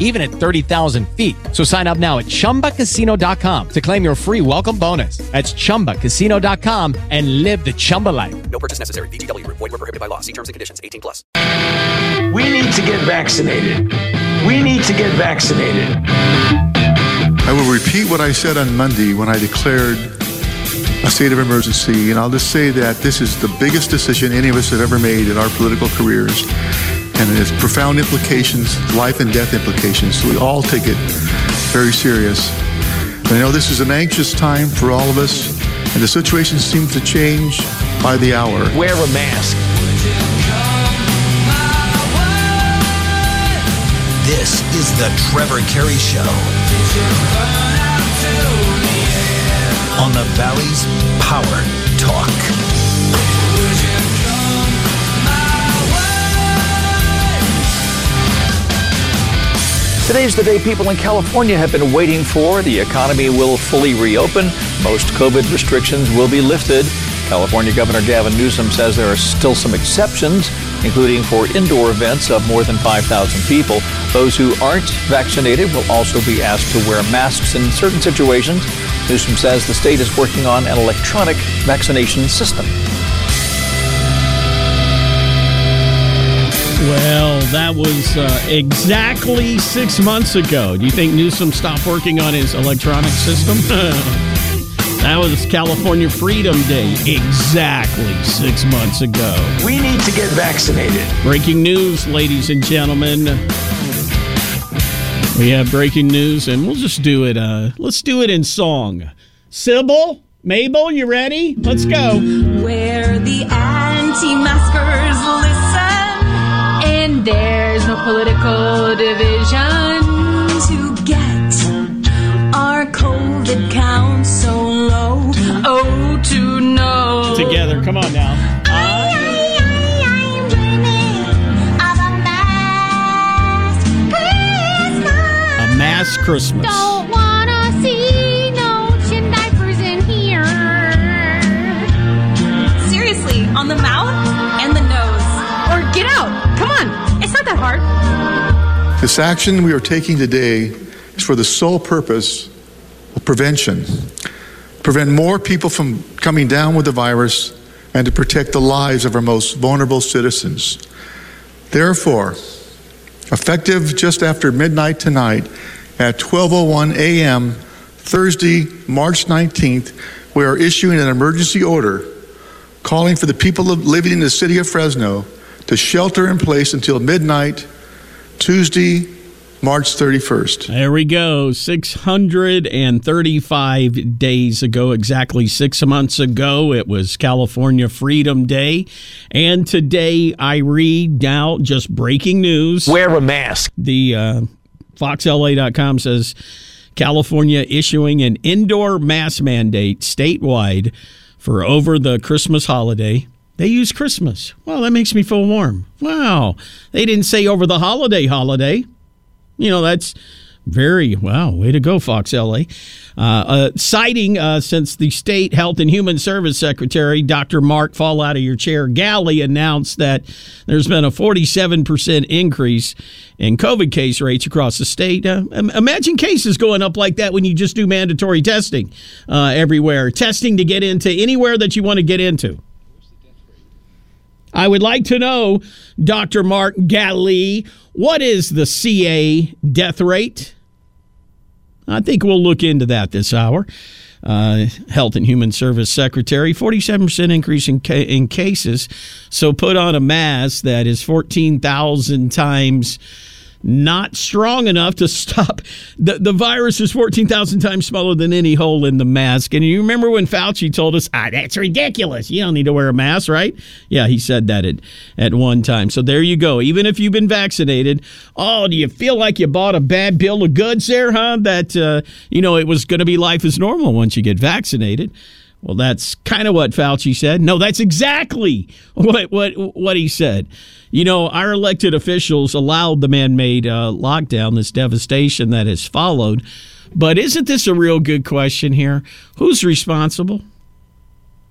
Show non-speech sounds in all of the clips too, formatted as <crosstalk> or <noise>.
even at 30,000 feet. So sign up now at chumbacasino.com to claim your free welcome bonus. That's chumbacasino.com and live the Chumba life. No purchase necessary. VGW Group. Void were prohibited by law. See terms and conditions. 18 plus. We need to get vaccinated. We need to get vaccinated. I will repeat what I said on Monday when I declared a state of emergency, and I'll just say that this is the biggest decision any of us have ever made in our political careers, and it has profound implications, life and death implications. So we all take it very serious. And I know this is an anxious time for all of us, and the situation seems to change by the hour. Wear a mask. This is the Trevor Carey Show. On the Valley's Power Talk. Today's the day people in California have been waiting for. The economy will fully reopen. Most COVID restrictions will be lifted. California Governor Gavin Newsom says there are still some exceptions, including for indoor events of more than 5,000 people. Those who aren't vaccinated will also be asked to wear masks in certain situations. Newsom says the state is working on an electronic vaccination system. That was uh, exactly six months ago. Do you think Newsom stopped working on his electronic system? <laughs> that was California Freedom Day, exactly six months ago. We need to get vaccinated. Breaking news, ladies and gentlemen. We have breaking news, and we'll just do it. Uh, let's do it in song. Sybil, Mabel, you ready? Let's go. Where the anti-maskers political division to get our COVID count so low. Oh, to know. Together, come on now. A mass Christmas. Don't This action we are taking today is for the sole purpose of prevention. Prevent more people from coming down with the virus and to protect the lives of our most vulnerable citizens. Therefore, effective just after midnight tonight at 12:01 a.m. Thursday, March 19th, we are issuing an emergency order calling for the people living in the city of Fresno to shelter in place until midnight Tuesday, March 31st. There we go. 635 days ago, exactly six months ago, it was California Freedom Day. And today I read now just breaking news. Wear a mask. The uh, FoxLA.com says California issuing an indoor mask mandate statewide for over the Christmas holiday. They use Christmas. Well, that makes me feel warm. Wow. They didn't say over the holiday holiday. You know, that's very, wow, way to go, Fox LA. Uh, uh, citing, uh, since the state health and human service secretary, Dr. Mark Fall Out of Your Chair Ghaly, announced that there's been a 47% increase in COVID case rates across the state. Uh, imagine cases going up like that when you just do mandatory testing uh, everywhere, testing to get into anywhere that you want to get into. I would like to know, Dr. Mark Ghaly, what is the CA death rate? I think we'll look into that this hour. Uh, Health and Human Service Secretary, 47% increase in, ca- in cases. So put on a mask that is 14,000 times not strong enough to <laughs> stop. The, the virus is 14,000 times smaller than any hole in the mask. And you remember when Fauci told us, ah, that's ridiculous. You don't need to wear a mask, right? Yeah, he said that at, at one time. So there you go. Even if you've been vaccinated, oh, do you feel like you bought a bad bill of goods there, huh? That, uh, you know, it was going to be life as normal once you get vaccinated. Well, that's kind of what Fauci said. No, that's exactly what what what he said. You know, our elected officials allowed the man-made uh, lockdown, this devastation that has followed. But isn't this a real good question here? Who's responsible?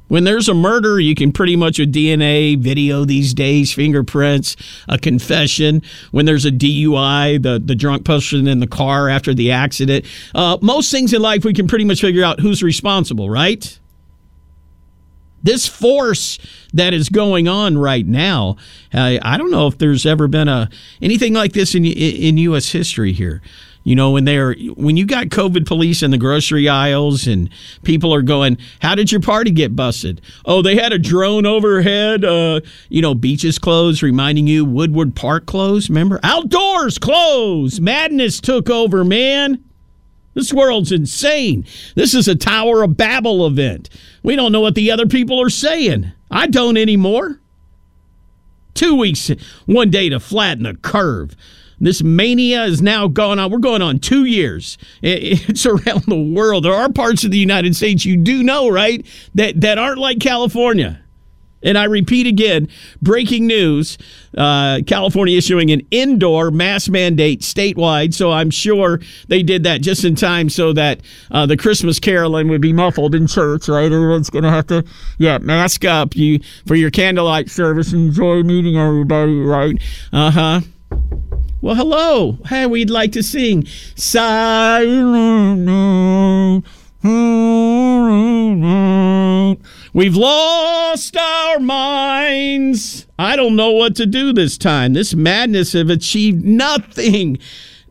When there's a murder, you can pretty much with DNA, video these days, fingerprints, a confession. When there's a DUI, the, the drunk person in the car after the accident, uh, most things in life we can pretty much figure out who's responsible, right? This force that is going on right now, uh, I don't know if there's ever been a anything like this in in U.S. history here. You know, when they're when you got COVID police in the grocery aisles and people are going, "How did your party get busted?" Oh, they had a drone overhead. Uh, you know, beaches closed, reminding you Woodward Park closed. Remember, outdoors closed. Madness took over, man. This world's insane. This is a Tower of Babel event. We don't know what the other people are saying. I don't anymore. Two weeks, one day to flatten the curve. This mania is now going on. We're going on two years. <laughs> It's around the world. There are parts of the United States you do know, right, that, that aren't like California. And I repeat again breaking news uh, California issuing an indoor mask mandate statewide. So I'm sure they did that just in time so that uh, the Christmas caroling would be muffled in church, right? Everyone's going to have to, yeah, mask up you for your candlelight service. Enjoy meeting everybody, right? Uh huh. Well, hello. Hey, we'd like to sing Silent. We've lost our minds. I don't know what to do this time. This madness have achieved nothing.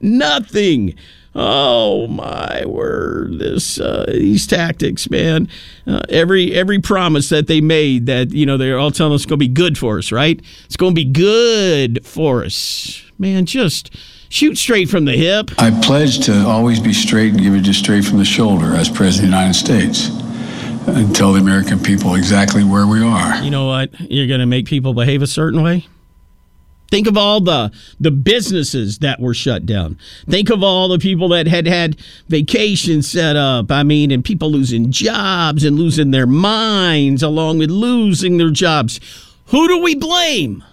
Nothing. Oh my word! This uh, these tactics, man. Uh, every every promise that they made that you know they're all telling us it's going to be good for us, right? It's going to be good for us, man. Just shoot straight from the hip. I pledge to always be straight and give it just straight from the shoulder as President of the United States and tell the American people exactly where we are. You know what? You're going to make people behave a certain way. Think of all the the businesses that were shut down. Think of all the people that had had vacations set up. I mean, and people losing jobs and losing their minds along with losing their jobs. Who do we blame?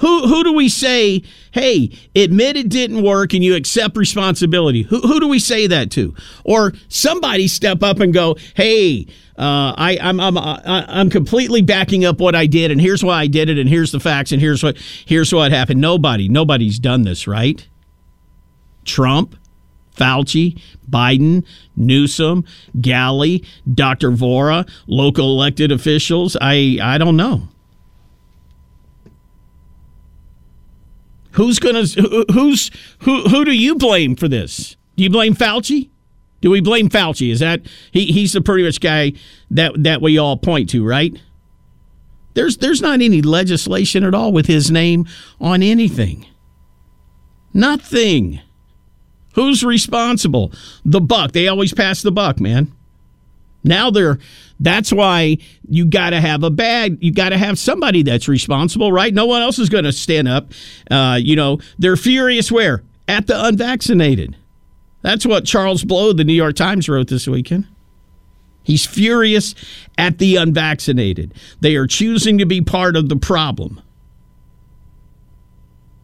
Who who do we say, hey, admit it didn't work and you accept responsibility? Who who do we say that to? Or somebody step up and go, hey, uh, I, I'm I'm I'm completely backing up what I did, and here's why I did it, and here's the facts, and here's what here's what happened. Nobody nobody's done this, right? Trump, Fauci, Biden, Newsom, Ghaly, Dr. Vohra, local elected officials. I I don't know. Who's gonna? Who's who? Who do you blame for this? Do you blame Fauci? Do we blame Fauci? Is that he? He's the pretty much guy that that we all point to, right? There's there's not any legislation at all with his name on anything. Nothing. Who's responsible? The buck. They always pass the buck, man. Now they're that's why you got to have a bad you got to have somebody that's responsible, right? No one else is going to stand up. Uh, you know, they're furious where at the unvaccinated. That's what Charles Blow, the New York Times, wrote this weekend. He's furious at the unvaccinated. They are choosing to be part of the problem.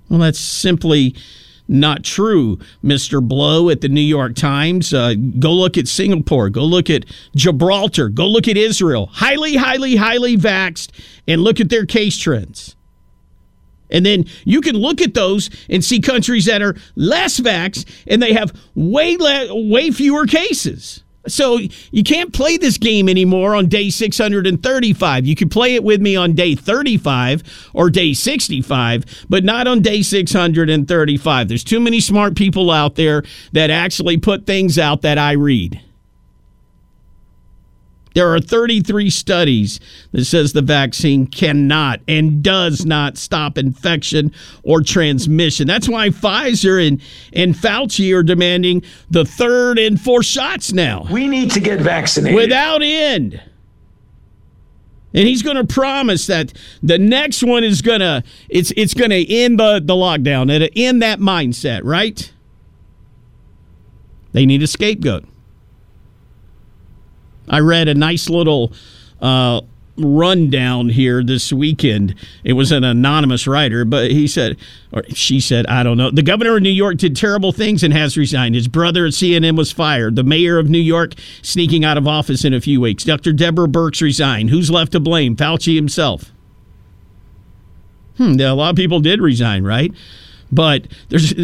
Well, that's simply not true, Mr. Blow at the New York Times. Uh, go look at Singapore. Go look at Gibraltar. Go look at Israel. Highly, highly, highly vaxxed, and look at their case trends. And then you can look at those and see countries that are less vaxxed and they have way le- way fewer cases. So you can't play this game anymore on day 635. You can play it with me on day 35 or day 65, but not on day 635. There's too many smart people out there that actually put things out that I read. There are 33 studies that says the vaccine cannot and does not stop infection or transmission. That's why Pfizer and, and Fauci are demanding the third and fourth shots now. We need to get vaccinated. Without end. And he's going to promise that the next one is going to it's it's going to end the, the lockdown, and end that mindset, right? They need a scapegoat. I read a nice little uh, rundown here this weekend. It was an anonymous writer, but he said, or she said, I don't know. The governor of New York did terrible things and has resigned. His brother at CNN was fired. The mayor of New York sneaking out of office in a few weeks. Dr. Deborah Birx resigned. Who's left to blame? Fauci himself. Hmm, a lot of people did resign, right? But there's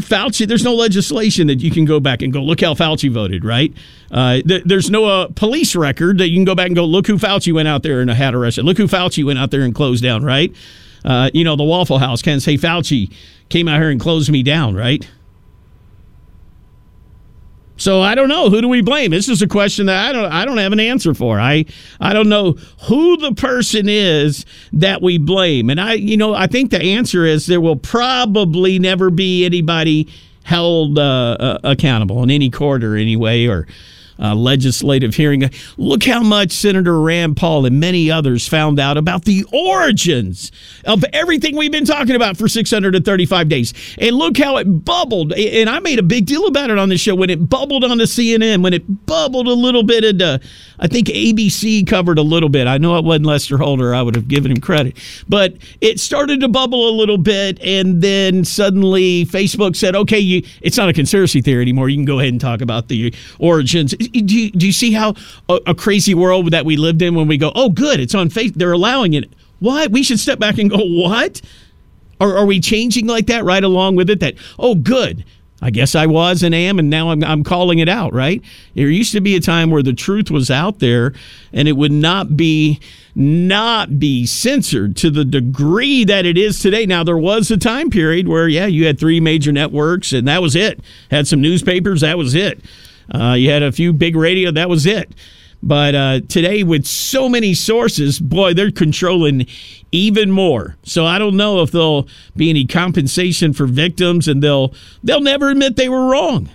Fauci. There's no legislation that you can go back and go look how Fauci voted, right? Uh, th- there's no uh, police record that you can go back and go look who Fauci went out there and had arrested. Look who Fauci went out there and closed down, right? Uh, you know the Waffle House can't say Fauci came out here and closed me down, right? So I don't know who do we blame. This is a question that I don't I don't have an answer for. I I don't know who the person is that we blame. And I you know I think the answer is there will probably never be anybody held uh, uh, accountable in any court or any way or uh, legislative hearing. Look how much Senator Rand Paul and many others found out about the origins of everything we've been talking about for 635 days. And look how it bubbled. And I made a big deal about it on the show when it bubbled onto CNN, when it bubbled a little bit into, I think ABC covered a little bit. I know it wasn't Lester Holder. I would have given him credit. But it started to bubble a little bit. And then suddenly Facebook said, okay, you, it's not a conspiracy theory anymore. You can go ahead and talk about the origins do you, do you see how a, a, crazy world that we lived in when we go, oh, good, it's on Facebook, they're allowing it. What? We should step back and go, what? Or are we changing like that right along with it? That, oh, good. I guess I was and am, and now I'm, I'm calling it out, right? There used to be a time where the truth was out there and it would not be not be censored to the degree that it is today. Now there was a time period where yeah, you had three major networks and that was it. Had some newspapers, that was it. Uh, you had a few big radio, that was it. But uh, today, with so many sources, boy, they're controlling even more. So I don't know if there'll be any compensation for victims, and they'll they'll never admit they were wrong.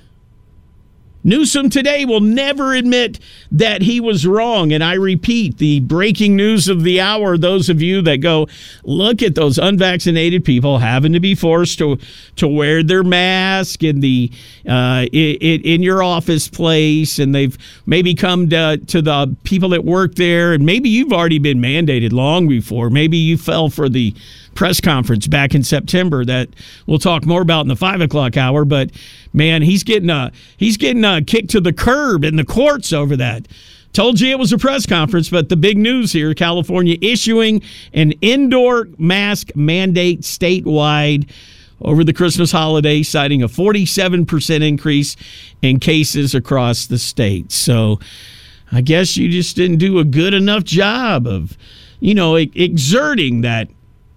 Newsom today will never admit that he was wrong. And I repeat, the breaking news of the hour, those of you that go, look at those unvaccinated people having to be forced to, to wear their mask in the uh, in, in your office place, and they've maybe come to, to the people that work there, and maybe you've already been mandated long before. Maybe you fell for the press conference back in September that we'll talk more about in the five o'clock hour. But man, he's getting a he's getting uh, a kick to the curb in the courts over that. Told you it was a press conference, but the big news here California issuing an indoor mask mandate statewide over the Christmas holiday, citing a 47% increase in cases across the state. So I guess you just didn't do a good enough job of, you know, exerting that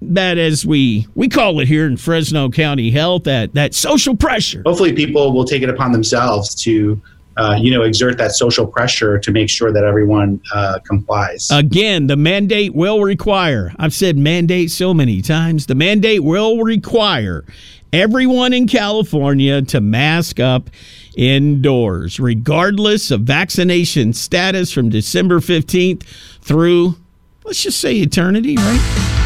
that as we we call it here in Fresno County Health that that social pressure. Hopefully, people will take it upon themselves to. Uh, you know, exert that social pressure to make sure that everyone uh, complies. Again, the mandate will require, I've said mandate so many times, the mandate will require everyone in California to mask up indoors, regardless of vaccination status from December 15th through, let's just say eternity, right?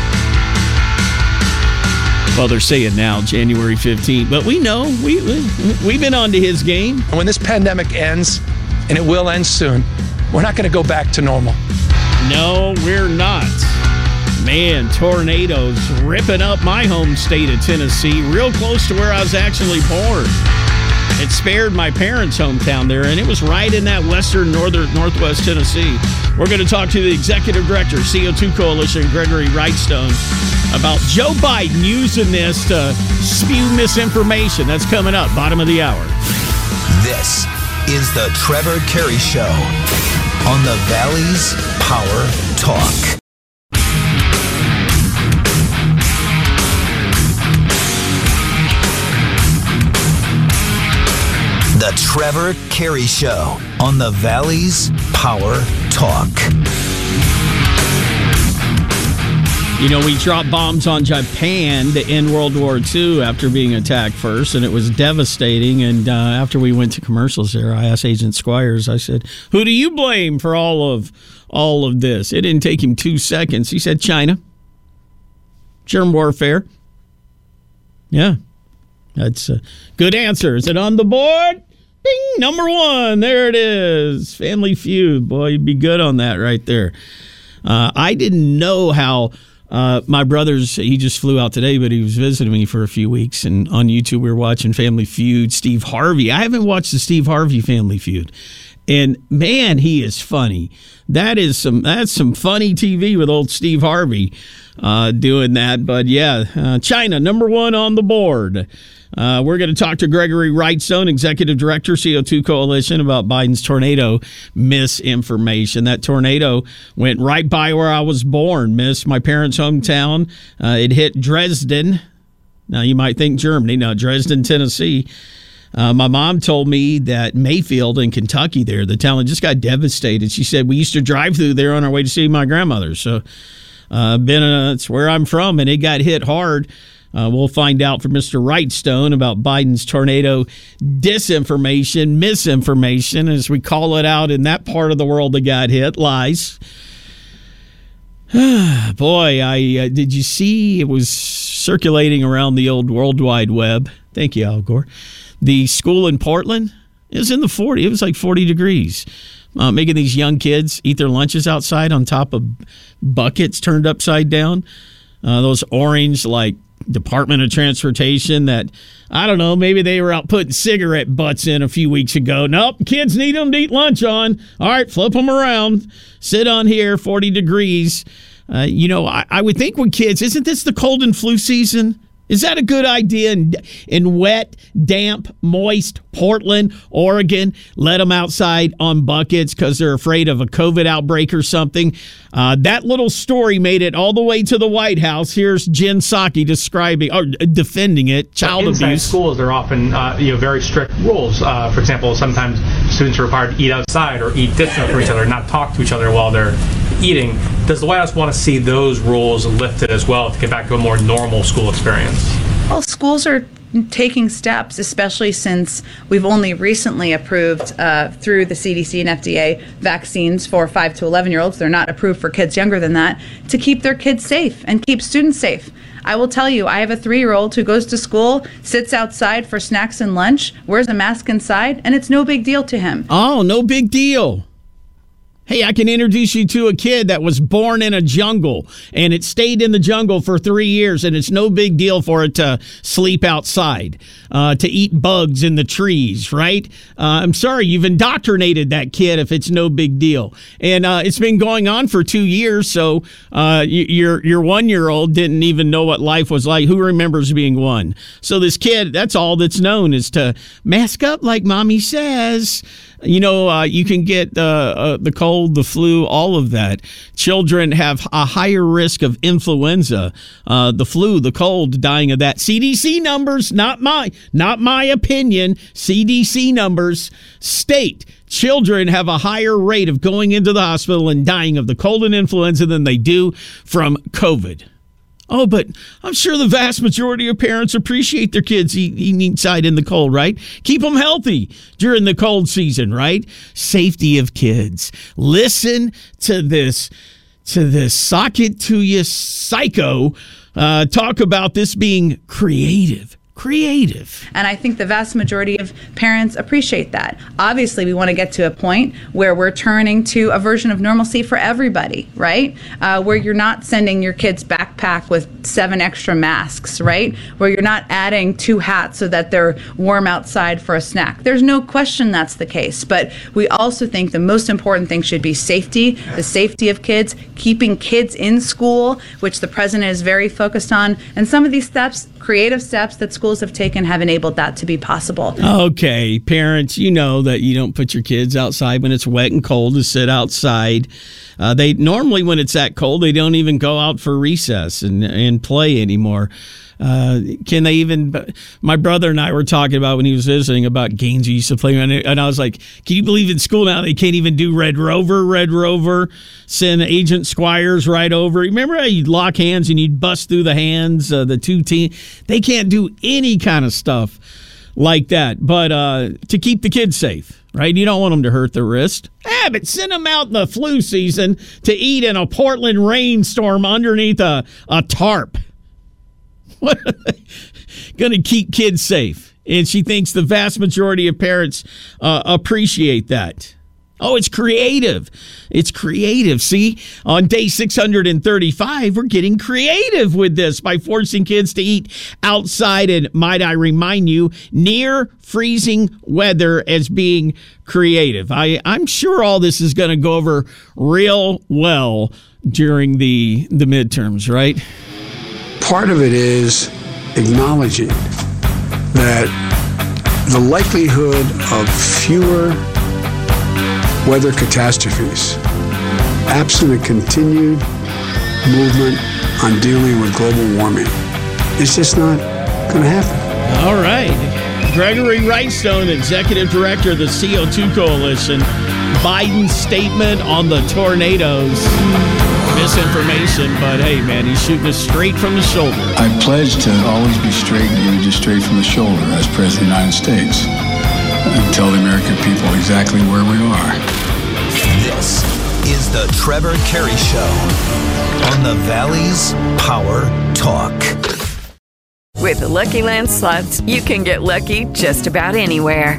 Well, they're saying now January 15th, but we know we, we we've been on to his game. When this pandemic ends, and it will end soon, we're not going to go back to normal. No, we're not. Man, tornadoes ripping up my home state of Tennessee, real close to where I was actually born. It spared my parents' hometown there, and it was right in that western, northern, northwest Tennessee. We're going to talk to the executive director, CO2 Coalition, Gregory Wrightstone, about Joe Biden using this to spew misinformation. That's coming up, bottom of the hour. This is the Trevor Carey Show on the Valley's Power Talk. Trevor Carey Show on the Valley's Power Talk. You know, we dropped bombs on Japan to end World War II after being attacked first, and it was devastating. And uh, after we went to commercials there, I asked Agent Squires, I said, Who do you blame for all of all of this? It didn't take him two seconds. He said, China. Germ warfare. Yeah. That's a good answer. Is it on the board? Bing, number one. There it is. Family Feud. Boy, you'd be good on that right there. Uh, I didn't know how uh, my brother's, he just flew out today, but he was visiting me for a few weeks. And on YouTube, we were watching Family Feud. Steve Harvey. I haven't watched the Steve Harvey Family Feud. And man, he is funny. That is some that's some funny TV with old Steve Harvey uh, doing that. But yeah, uh, China number one on the board. Uh, we're going to talk to Gregory Wrightstone, Executive Director, CO2 Coalition, about Biden's tornado misinformation. That tornado went right by where I was born, miss my parents' hometown. Uh, it hit Dresden. Now, you might think Germany. No, Dresden, Tennessee. Uh, my mom told me that Mayfield in Kentucky, there, the town just got devastated. She said we used to drive through there on our way to see my grandmother. So, uh, been a, it's where I'm from, and it got hit hard. Uh, we'll find out from Mr. Wrightstone about Biden's tornado disinformation, misinformation, as we call it out in that part of the world that got hit, lies. <sighs> Boy, I uh, did you see it was circulating around the old World Wide Web. Thank you, Al Gore. The school in Portland is in the 40. It was like 40 degrees. Uh, making these young kids eat their lunches outside on top of buckets turned upside down. Uh, those orange, like Department of Transportation that I don't know, maybe they were out putting cigarette butts in a few weeks ago. Nope, kids need them to eat lunch on. All right, flip them around. Sit on here, 40 degrees. Uh, you know, I, I would think when kids, isn't this the cold and flu season? Is that a good idea in, in wet, damp, moist Portland, Oregon? Let them outside on buckets because they're afraid of a COVID outbreak or something. Uh, that little story made it all the way to the White House. Here's Jen Psaki describing or defending it. Child Inside abuse. schools, there are often uh, you know very strict rules. Uh, for example, sometimes students are required to eat outside or eat distant from each other, not talk to each other while they're eating. Does the White House want to see those rules lifted as well to get back to a more normal school experience? Well, schools are taking steps, especially since we've only recently approved uh, through the CDC and FDA vaccines for 5 to 11 year olds. They're not approved for kids younger than that to keep their kids safe and keep students safe. I will tell you, I have a three year old who goes to school, sits outside for snacks and lunch, wears a mask inside, and it's no big deal to him. Oh, no big deal. Hey, I can introduce you to a kid that was born in a jungle and it stayed in the jungle for three years, and it's no big deal for it to sleep outside, uh, to eat bugs in the trees, right? Uh, I'm sorry, you've indoctrinated that kid if it's no big deal. And uh, it's been going on for two years, so uh, your, your one year old didn't even know what life was like. Who remembers being one? So this kid, that's all that's known is to mask up like mommy says. You know, uh, you can get uh, uh, the cold, the flu, all of that. Children have a higher risk of influenza, uh, the flu, the cold, dying of that. CDC numbers, not my, not my opinion. CDC numbers state children have a higher rate of going into the hospital and dying of the cold and influenza than they do from COVID. Oh, but I'm sure the vast majority of parents appreciate their kids eating inside in the cold, right? Keep them healthy during the cold season, right? Safety of kids. Listen to this, to this socket to you psycho uh, talk about this being creative. Creative. And I think the vast majority of parents appreciate that. Obviously, we want to get to a point where we're turning to a version of normalcy for everybody, right? Uh, where you're not sending your kids backpack with seven extra masks, right? Where you're not adding two hats so that they're warm outside for a snack. There's no question that's the case. But we also think the most important thing should be safety, the safety of kids, keeping kids in school, which the president is very focused on. And some of these steps, creative steps that schools have taken, have enabled that to be possible. Okay, parents, you know that you don't put your kids outside when it's wet and cold to sit outside. Uh, they normally, when it's that cold, they don't even go out for recess and and play anymore. Uh, can they even? My brother and I were talking about when he was visiting about games he used to play, and I was like, "Can you believe in school now they can't even do Red Rover? Red Rover, send Agent Squires right over. Remember how you'd lock hands and you'd bust through the hands, uh, the two team. They can't do any kind of stuff like that, but uh, to keep the kids safe." Right, you don't want them to hurt their wrist. Ah, but send them out in the flu season to eat in a Portland rainstorm underneath a, a tarp. <laughs> Going to keep kids safe? And she thinks the vast majority of parents uh, appreciate that. Oh, it's creative. It's creative. See, on day 635, we're getting creative with this by forcing kids to eat outside and, might I remind you, near freezing weather as being creative. I, I'm sure all this is going to go over real well during the, the midterms, right? Part of it is acknowledging that the likelihood of fewer weather catastrophes, absent a continued movement on dealing with global warming, is just not going to happen. All right. Gregory Wrightstone, Executive Director of the CO2 Coalition. Biden's statement on the tornadoes. Misinformation, but hey, man, he's shooting us straight from the shoulder. I pledge to always be straight and you just straight from the shoulder as President of the United States and tell the American people exactly where we are. This is the Trevor Carey Show on the Valley's Power Talk. With the Lucky Land slots, you can get lucky just about anywhere.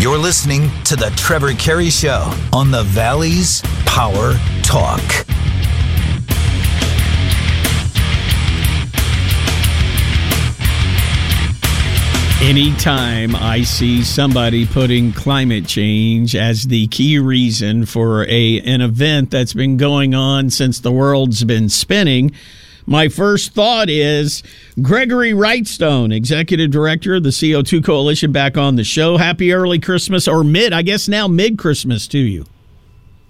You're listening to the Trevor Carey Show on the Valley's Power Talk. Anytime I see somebody putting climate change as the key reason for a an event that's been going on since the world's been spinning, my first thought is Gregory Wrightstone, executive director of the CO2 Coalition, back on the show. Happy early Christmas or mid, I guess now mid Christmas to you.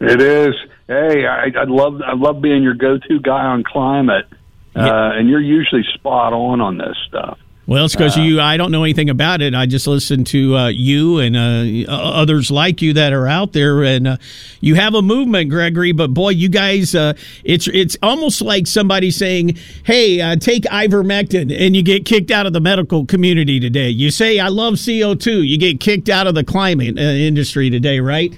It is. Hey, I, I love I love being your go-to guy on climate, uh, and you're usually spot on on this stuff. Well, it's because Uh, you. I don't know anything about it. I just listen to uh, you and uh, others like you that are out there, and uh, you have a movement, Gregory. But boy, you guys, uh, it's it's almost like somebody saying, "Hey, uh, take ivermectin," and you get kicked out of the medical community today. You say, "I love CO two," you get kicked out of the climate uh, industry today, right?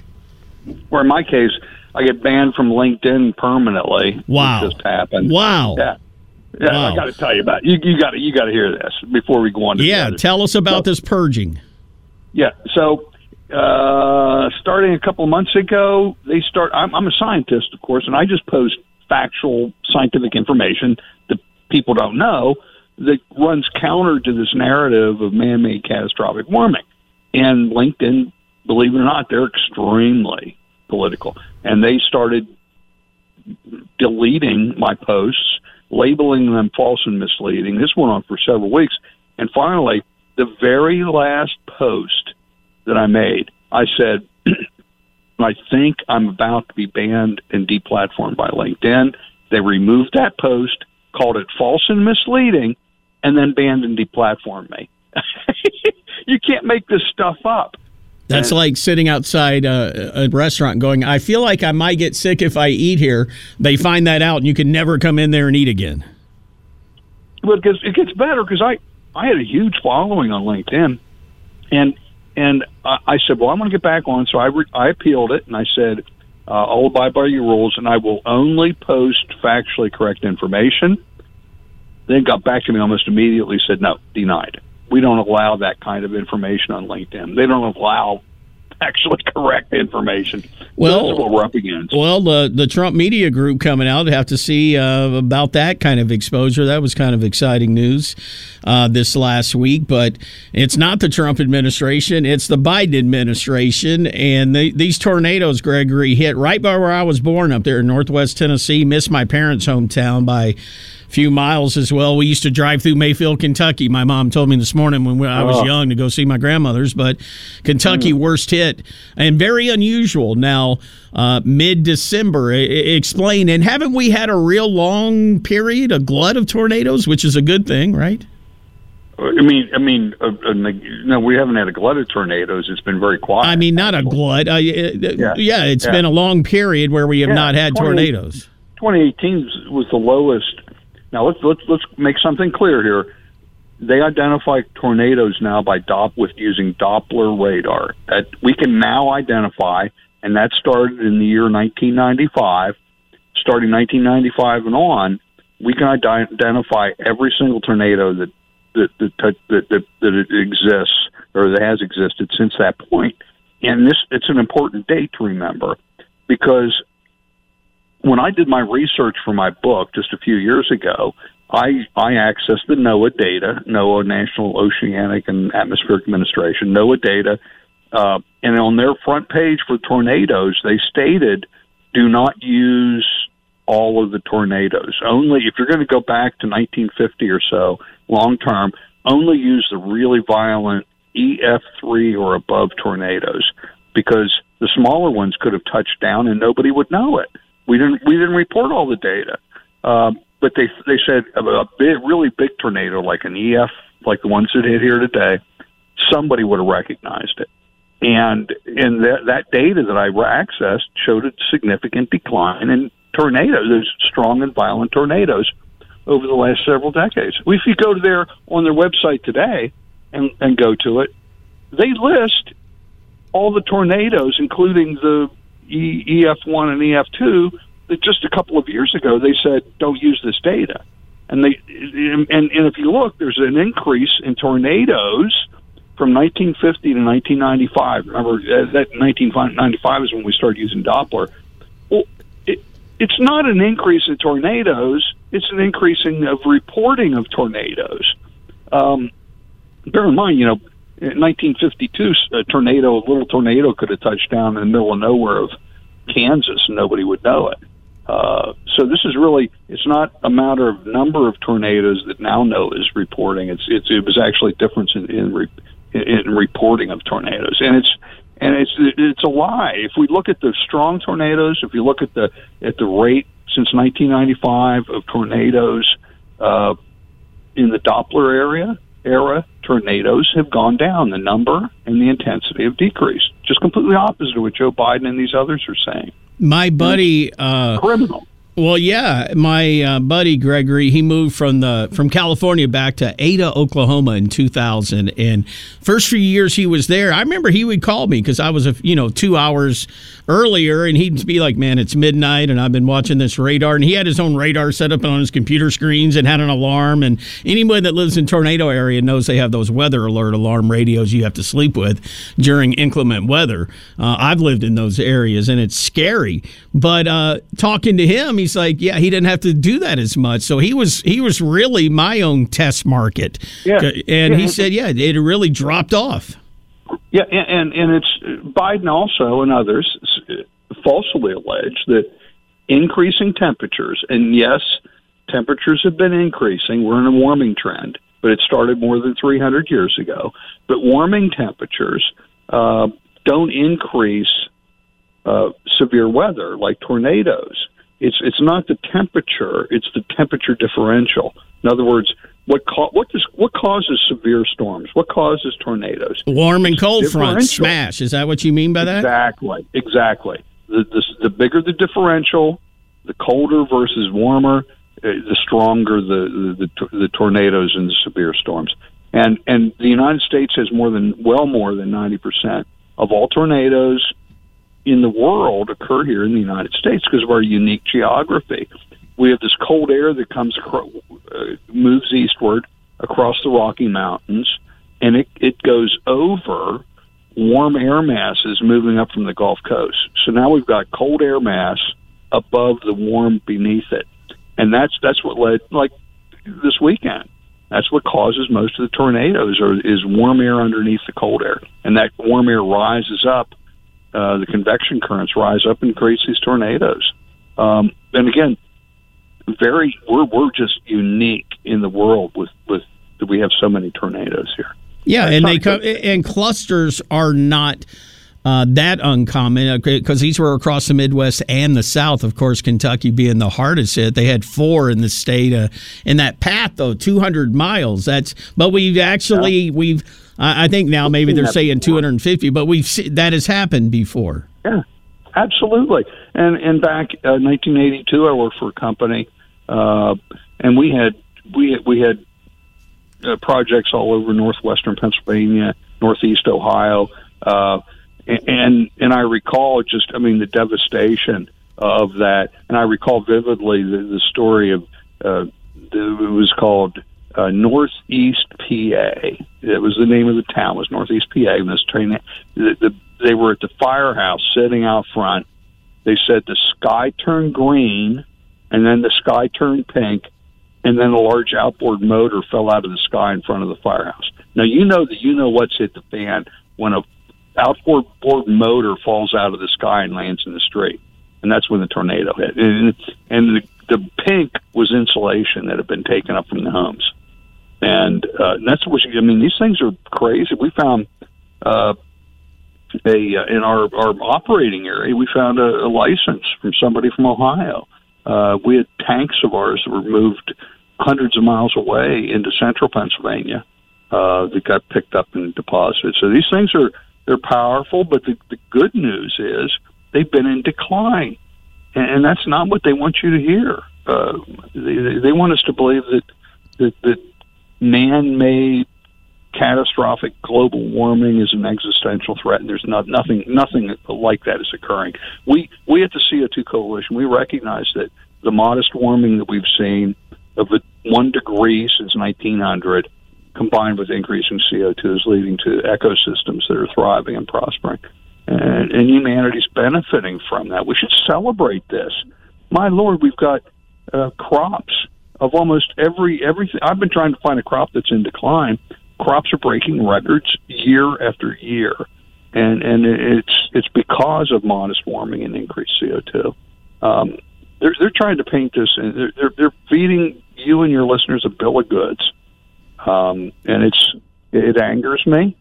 Where in my case, I get banned from LinkedIn permanently. Wow. Which just happened. Wow. Yeah. Yeah, Wow. I got to tell you about it. You, you got to you got to hear this before we go on. To the Yeah, tell us about this purging. Yeah. So, uh, starting a couple of months ago, they start. I'm, I'm a scientist, of course, and I just post factual scientific information that people don't know that runs counter to this narrative of man-made catastrophic warming. And LinkedIn, believe it or not, they're extremely political, and they started deleting my posts, labeling them false and misleading. This went on for several weeks. And finally, the very last post that I made, I said, <clears throat> I think I'm about to be banned and deplatformed by LinkedIn. They removed that post, called it false and misleading, and then banned and deplatformed me. <laughs> you can't make this stuff up. That's like sitting outside a, a restaurant going, I feel like I might get sick if I eat here. They find that out and you can never come in there and eat again. Well, because it gets better because I I had a huge following on LinkedIn, and and I, I said, well, I'm going to get back on. So I re- I appealed it, and I said, uh, I'll abide by your rules, and I will only post factually correct information. Then got back to me almost immediately, said, no, denied. We don't allow that kind of information on LinkedIn. They don't allow actually <laughs> correct information. Well- that's what we're up against. Well, the the Trump media group coming out have to see uh, about that kind of exposure. That was kind of exciting news uh, this last week. But it's not the Trump administration; it's the Biden administration. And they, these tornadoes, Gregory, hit right by where I was born up there in Northwest Tennessee. Missed my parents' hometown by few miles as well. We used to drive through Mayfield, Kentucky. My mom told me this morning when I was Oh. young to go see my grandmother's, but Kentucky worst hit and very unusual. Now, uh, mid December, explain. And haven't we had a real long period, a glut of tornadoes, which is a good thing, right? I mean, I mean, uh, uh, no, we haven't had a glut of tornadoes. It's been very quiet. I mean, not a glut. Uh, yeah. yeah, it's Yeah. been a long period where we have Yeah, not had 20 tornadoes. 2018 was the lowest. Now let's let's let's make something clear here. They identify tornadoes now by Dop with using Doppler radar. That we can now identify, and that started in the year 1995. Starting 1995 and on, we can identify every single tornado that that that, that, that, that, that exists or that has existed since that point. And this it's an important date to remember because when I did my research for my book just a few years ago, I I accessed the NOAA data, NOAA National Oceanic and Atmospheric Administration, NOAA data, uh, and on their front page for tornadoes, they stated, "Do not use all of the tornadoes. Only if you're going to go back to 1950 or so, long term, only use the really violent EF3 or above tornadoes, because the smaller ones could have touched down and nobody would know it." We didn't we didn't report all the data, um, but they they said a, big, really big tornado like an EF, like the ones that hit here today, somebody would have recognized it. And and that that data that I accessed showed a significant decline in tornadoes, those strong and violent tornadoes, over the last several decades. If you go there on their website today and and go to it, they list all the tornadoes, including the E- EF1 and EF2, that just a couple of years ago they said don't use this data, and they and, and if you look, there's an increase in tornadoes from 1950 to 1995. Remember uh, that 1995 is when we started using Doppler. Well, it, it's not an increase in tornadoes; it's an increase in of reporting of tornadoes. Um, bear in mind, you know, in 1952, a tornado, a little tornado, could have touched down in the middle of nowhere of Kansas, and nobody would know it. Uh, so this is really it's not a matter of number of tornadoes that now know is reporting. It's, it's it was actually a difference in in, re, in reporting of tornadoes, and it's and it's it's a lie. If we look at the strong tornadoes, if you look at the at the rate since 1995 of tornadoes uh, in the Doppler area era, tornadoes have gone down. The number and the intensity have decreased. Just completely opposite of what Joe Biden and these others are saying. My buddy, uh, criminal. Well, yeah, my uh, buddy Gregory, he moved from the from California back to Ada, Oklahoma in 2000, and first few years he was there, I remember he would call me because I was a you know two hours earlier, and he'd be like, "Man, it's midnight, and I've been watching this radar." And he had his own radar set up on his computer screens and had an alarm. And anyone that lives in tornado area knows they have those weather alert alarm radios you have to sleep with during inclement weather. Uh, I've lived in those areas, and it's scary. But uh, talking to him, he's like, "Yeah, he didn't have to do that as much." So he was he was really my own test market. Yeah. and he said, "Yeah, it really dropped off." Yeah, and and, and it's Biden also and others falsely allege that increasing temperatures, and yes, temperatures have been increasing. We're in a warming trend, but it started more than 300 years ago. But warming temperatures uh, don't increase uh, severe weather like tornadoes. It's it's not the temperature; it's the temperature differential. In other words, what ca- what does what causes severe storms? What causes tornadoes? Warm and cold fronts smash. Is that what you mean by that? Exactly, exactly. The, the the bigger the differential, the colder versus warmer, uh, the stronger the the, the the tornadoes and the severe storms. And and the United States has more than well more than ninety percent of all tornadoes in the world occur here in the United States because of our unique geography. We have this cold air that comes across, uh, moves eastward across the Rocky Mountains, and it it goes over warm air masses moving up from the Gulf Coast. So now we've got cold air mass above the warm beneath it, and that's that's what led like this weekend. That's what causes most of the tornadoes, or is warm air underneath the cold air, and that warm air rises up. Uh, the convection currents rise up and creates these tornadoes. Um, and again, very we're we're just unique in the world with with that we have so many tornadoes here. Yeah, That's and they come and clusters are not uh, that uncommon because these were across the Midwest and the South. Of course, Kentucky being the hardest hit. They had four in the state uh, in that path though, 200 miles. That's but we've actually we've I I think now maybe they're saying 250, but we've that has happened before. Yeah, absolutely. And and back uh, 1982, I worked for a company, uh, and we had we had, we had uh, projects all over northwestern Pennsylvania, northeast Ohio, uh, and and I recall just I mean the devastation of that, and I recall vividly the, the story of uh, the, it was called uh, Northeast PA. That was the name of the town. Was Northeast PA, and this train. The, the, they were at the firehouse sitting out front. They said the sky turned green, and then the sky turned pink, and then a large outboard motor fell out of the sky in front of the firehouse. Now you know that you know what's hit the fan when a outboard board motor falls out of the sky and lands in the street, and that's when the tornado hit. And, and the, the pink was insulation that had been taken up from the homes, and uh, that's what I mean. These things are crazy. We found. Uh, a uh, in our our operating area, we found a, a license from somebody from Ohio. Uh, we had tanks of ours that were moved hundreds of miles away into central Pennsylvania uh, that got picked up and deposited. So these things are they're powerful, but the, the good news is they've been in decline, and, and that's not what they want you to hear. Uh, they, they want us to believe that that, that man-made catastrophic global warming is an existential threat, and there's not nothing nothing like that is occurring. We we at the CO2 Coalition we recognize that the modest warming that we've seen of the one degree since 1900, combined with increasing CO2, is leading to ecosystems that are thriving and prospering, and, and humanity's benefiting from that. We should celebrate this. My lord, we've got uh, crops of almost every everything. I've been trying to find a crop that's in decline crops are breaking records year after year, and and it's it's because of modest warming and increased CO two. Um, they're they're trying to paint this, and they're, they're they're feeding you and your listeners a bill of goods, um, and it's it angers me.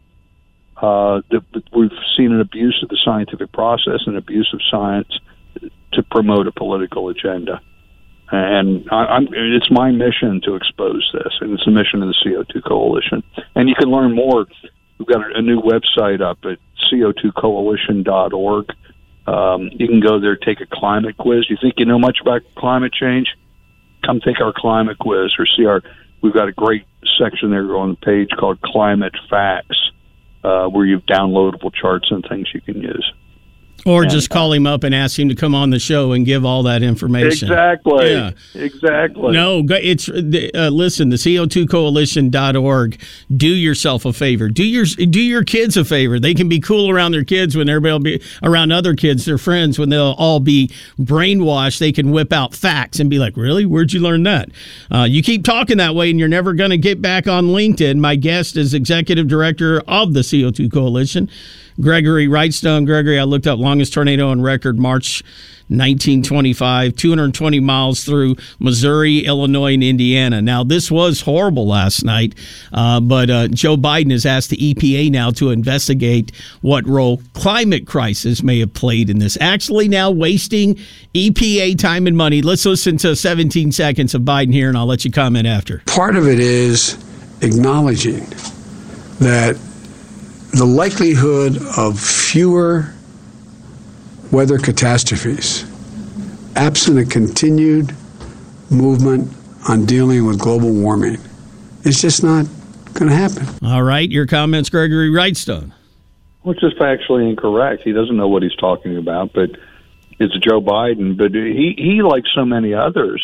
Uh, that, that we've seen an abuse of the scientific process and abuse of science to promote a political agenda and I, it's my mission to expose this, and it's the mission of the CO2 Coalition. And you can learn more. We've got a, a new website up at co2coalition.org. Um, you can go there, take a climate quiz. You think you know much about climate change? Come take our climate quiz, or see our. We've got a great section there on the page called Climate Facts, uh, where you've downloadable charts and things you can use. Or just call him up and ask him to come on the show and give all that information. Exactly. Yeah. Exactly. No, it's uh, listen, the co2coalition.org. Do yourself a favor. Do your do your kids a favor. They can be cool around their kids when everybody will be around other kids, their friends when they'll all be brainwashed. They can whip out facts and be like, "Really? Where'd you learn that?" Uh, you keep talking that way, and you're never going to get back on LinkedIn. My guest is executive director of the CO2 Coalition. Gregory Wrightstone. Gregory, I looked up longest tornado on record, March 1925, 220 miles through Missouri, Illinois, and Indiana. Now, this was horrible last night, uh, but uh, Joe Biden has asked the EPA now to investigate what role climate crisis may have played in this. Actually, now wasting EPA time and money. Let's listen to 17 seconds of Biden here, and I'll let you comment after. Part of it is acknowledging that the likelihood of fewer weather catastrophes, absent a continued movement on dealing with global warming, is just not going to happen. All right, your comments, Gregory Wrightstone. Well, it's just factually incorrect. He doesn't know what he's talking about, but it's Joe Biden. But he, he like so many others,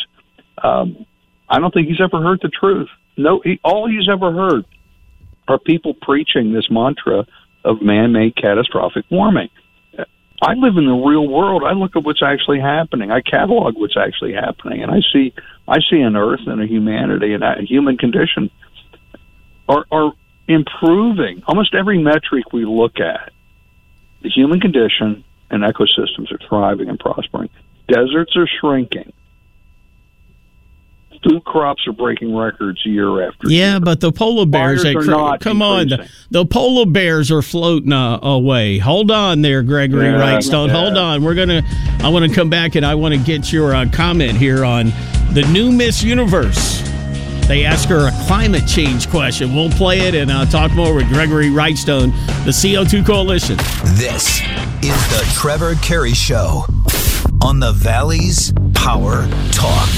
um, I don't think he's ever heard the truth. No, he, all he's ever heard are people preaching this mantra of man-made catastrophic warming. I live in the real world. I look at what's actually happening. I catalog what's actually happening, and I see I see an Earth and a humanity and a human condition are are improving. Almost every metric we look at, the human condition and ecosystems are thriving and prospering. Deserts are shrinking. Food crops are breaking records year after year. Yeah, but the polar bears, Fires they are cr- not come on, the, increasing. the polar bears are floating uh, away. Hold on there, Gregory Yeah, Wrightstone. yeah. Hold on. We're gonna. I want to come back and I want to get your uh, comment here on the new Miss Universe. They ask her a climate change question. We'll play it and uh, talk more with Gregory Wrightstone, the CO2 Coalition. This is the Trevor Carey Show on the Valley's Power Talk.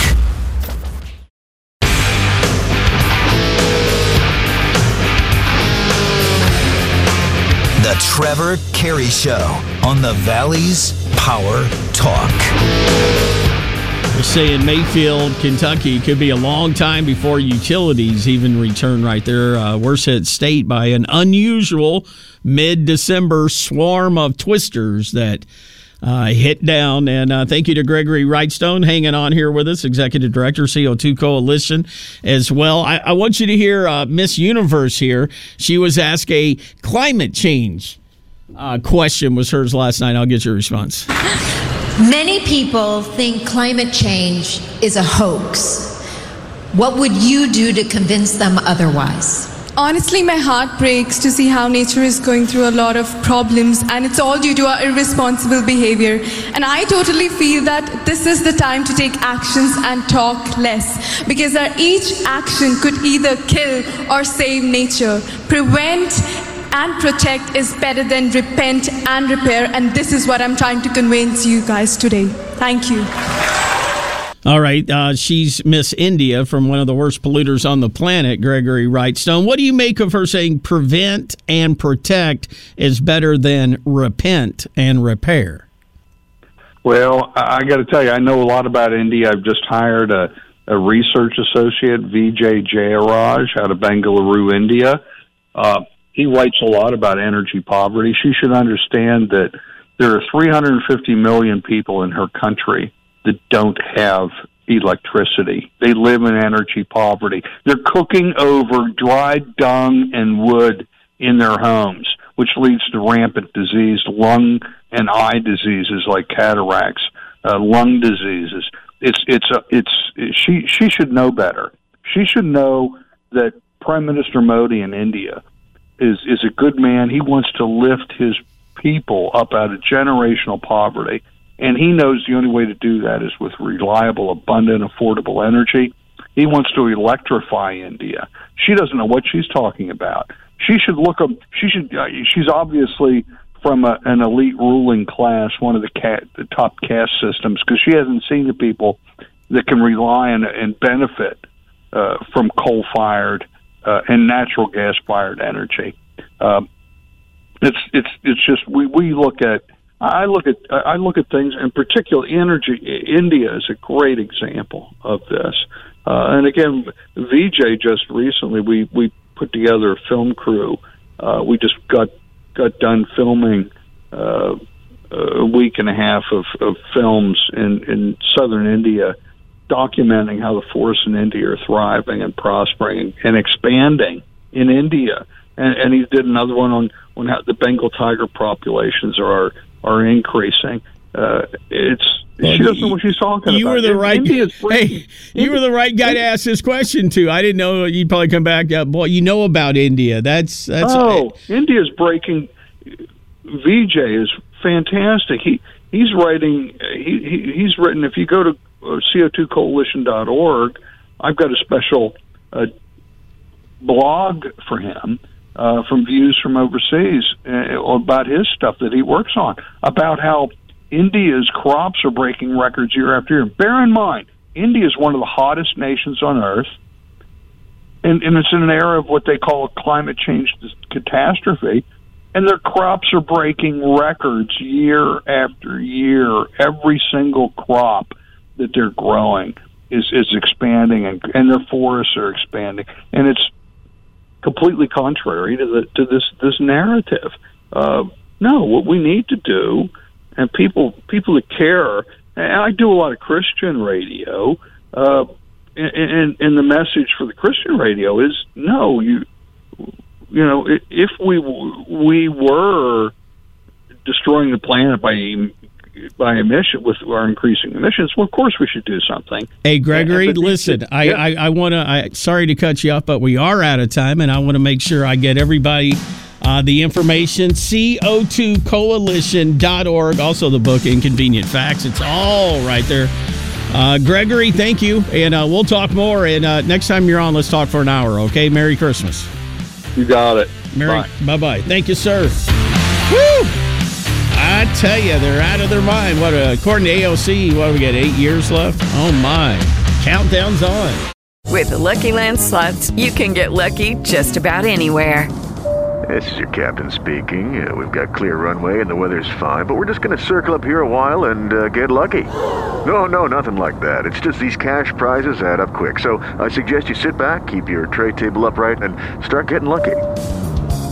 The Trevor Carey Show on the Valley's Power Talk. They're saying Mayfield, Kentucky could be a long time before utilities even return right there. Uh, worse hit state by an unusual mid December swarm of twisters that uh, hit down. And uh, thank you to Gregory Wrightstone hanging on here with us, Executive Director, CO2 Coalition as well. I, I want you to hear uh, Miss Universe here. She was asked a climate change uh, question, was hers last night. I'll get your response. Many people think climate change is a hoax. What would you do to convince them otherwise? Honestly, my heart breaks to see how nature is going through a lot of problems, and it's all due to our irresponsible behavior. And I totally feel that this is the time to take actions and talk less, because our each action could either kill or save nature. Prevent and protect is better than repent and repair, and this is what I'm trying to convince you guys today. Thank you. All right. Uh, she's Miss India from one of the worst polluters on the planet, Gregory Wrightstone. What do you make of her saying prevent and protect is better than repent and repair? Well, I, got to tell you, I know a lot about India. I've just hired a, a research associate, Vijay Jayaraj, out of Bengaluru, India. Uh, he writes a lot about energy poverty. She should understand that there are 350 million people in her country that don't have electricity. They live in energy poverty. They're cooking over dried dung and wood in their homes, which leads to rampant disease, lung and eye diseases like cataracts, uh, lung diseases. It's it's a, it's she she should know better. She should know that Prime Minister Modi in India is is a good man. He wants to lift his people up out of generational poverty, and he knows the only way to do that is with reliable, abundant, affordable energy. He wants to electrify India. She doesn't know what she's talking about. She should look up. She should. Uh, she's obviously from a, an elite ruling class, one of the, ca- the top caste systems, because she hasn't seen the people that can rely on and benefit uh, from coal-fired uh, and natural gas-fired energy. Um, it's it's it's just we we look at I look at I look at things in particular energy. India is a great example of this. Uh, and again, VJ just recently we we put together a film crew. Uh, we just got got done filming uh, a week and a half of, of films in in southern India, documenting how the forests in India are thriving and prospering and expanding in India. And, and he did another one on on how the Bengal tiger populations are are increasing. Uh, it's she doesn't know what she's talking You about. were the And right. India's Hey, you were the right guy to ask this question to. I didn't know you'd probably come back. Uh, boy, you know about India. That's that's. oh, India's breaking. VJ is fantastic. He he's writing. He, he he's written. If you go to uh, co2coalition.org, I've got a special uh, blog for him uh, from views from overseas uh, about his stuff that he works on about how India's crops are breaking records year after year. Bear in mind, India is one of the hottest nations on earth and, and it's in an era of what they call a climate change catastrophe. And their crops are breaking records year after year. Every single crop that they're growing is is expanding, and, and their forests are expanding, and it's completely contrary to the to this this narrative. Uh, no, what we need to do, and people people that care, and I do a lot of Christian radio. Uh, and, and the message for the Christian radio is no, you you know, if we we were destroying the planet by by emission with our increasing emissions. Well, of course we should do something. Hey, Gregory, listen, I, Yeah. I, I want to, I, sorry to cut you off, but we are out of time, and I want to make sure I get everybody uh, the information. CO2coalition.org, also the book Inconvenient Facts. It's all right there. Uh, Gregory, thank you, and uh, we'll talk more. And uh, next time you're on, let's talk for an hour, okay? Merry Christmas. You got it. Merry, bye bye. Thank you, sir. Woo! I tell you, they're out of their mind. What, uh, according to AOC, what do we got? Eight years left? Oh my! Countdown's on. With the Lucky Land slots, you can get lucky just about anywhere. This is your captain speaking. Uh, we've got clear runway and the weather's fine, but we're just going to circle up here a while and uh, get lucky. No, no, nothing like that. It's just these cash prizes add up quick. So I suggest you sit back, keep your tray table upright, and start getting lucky.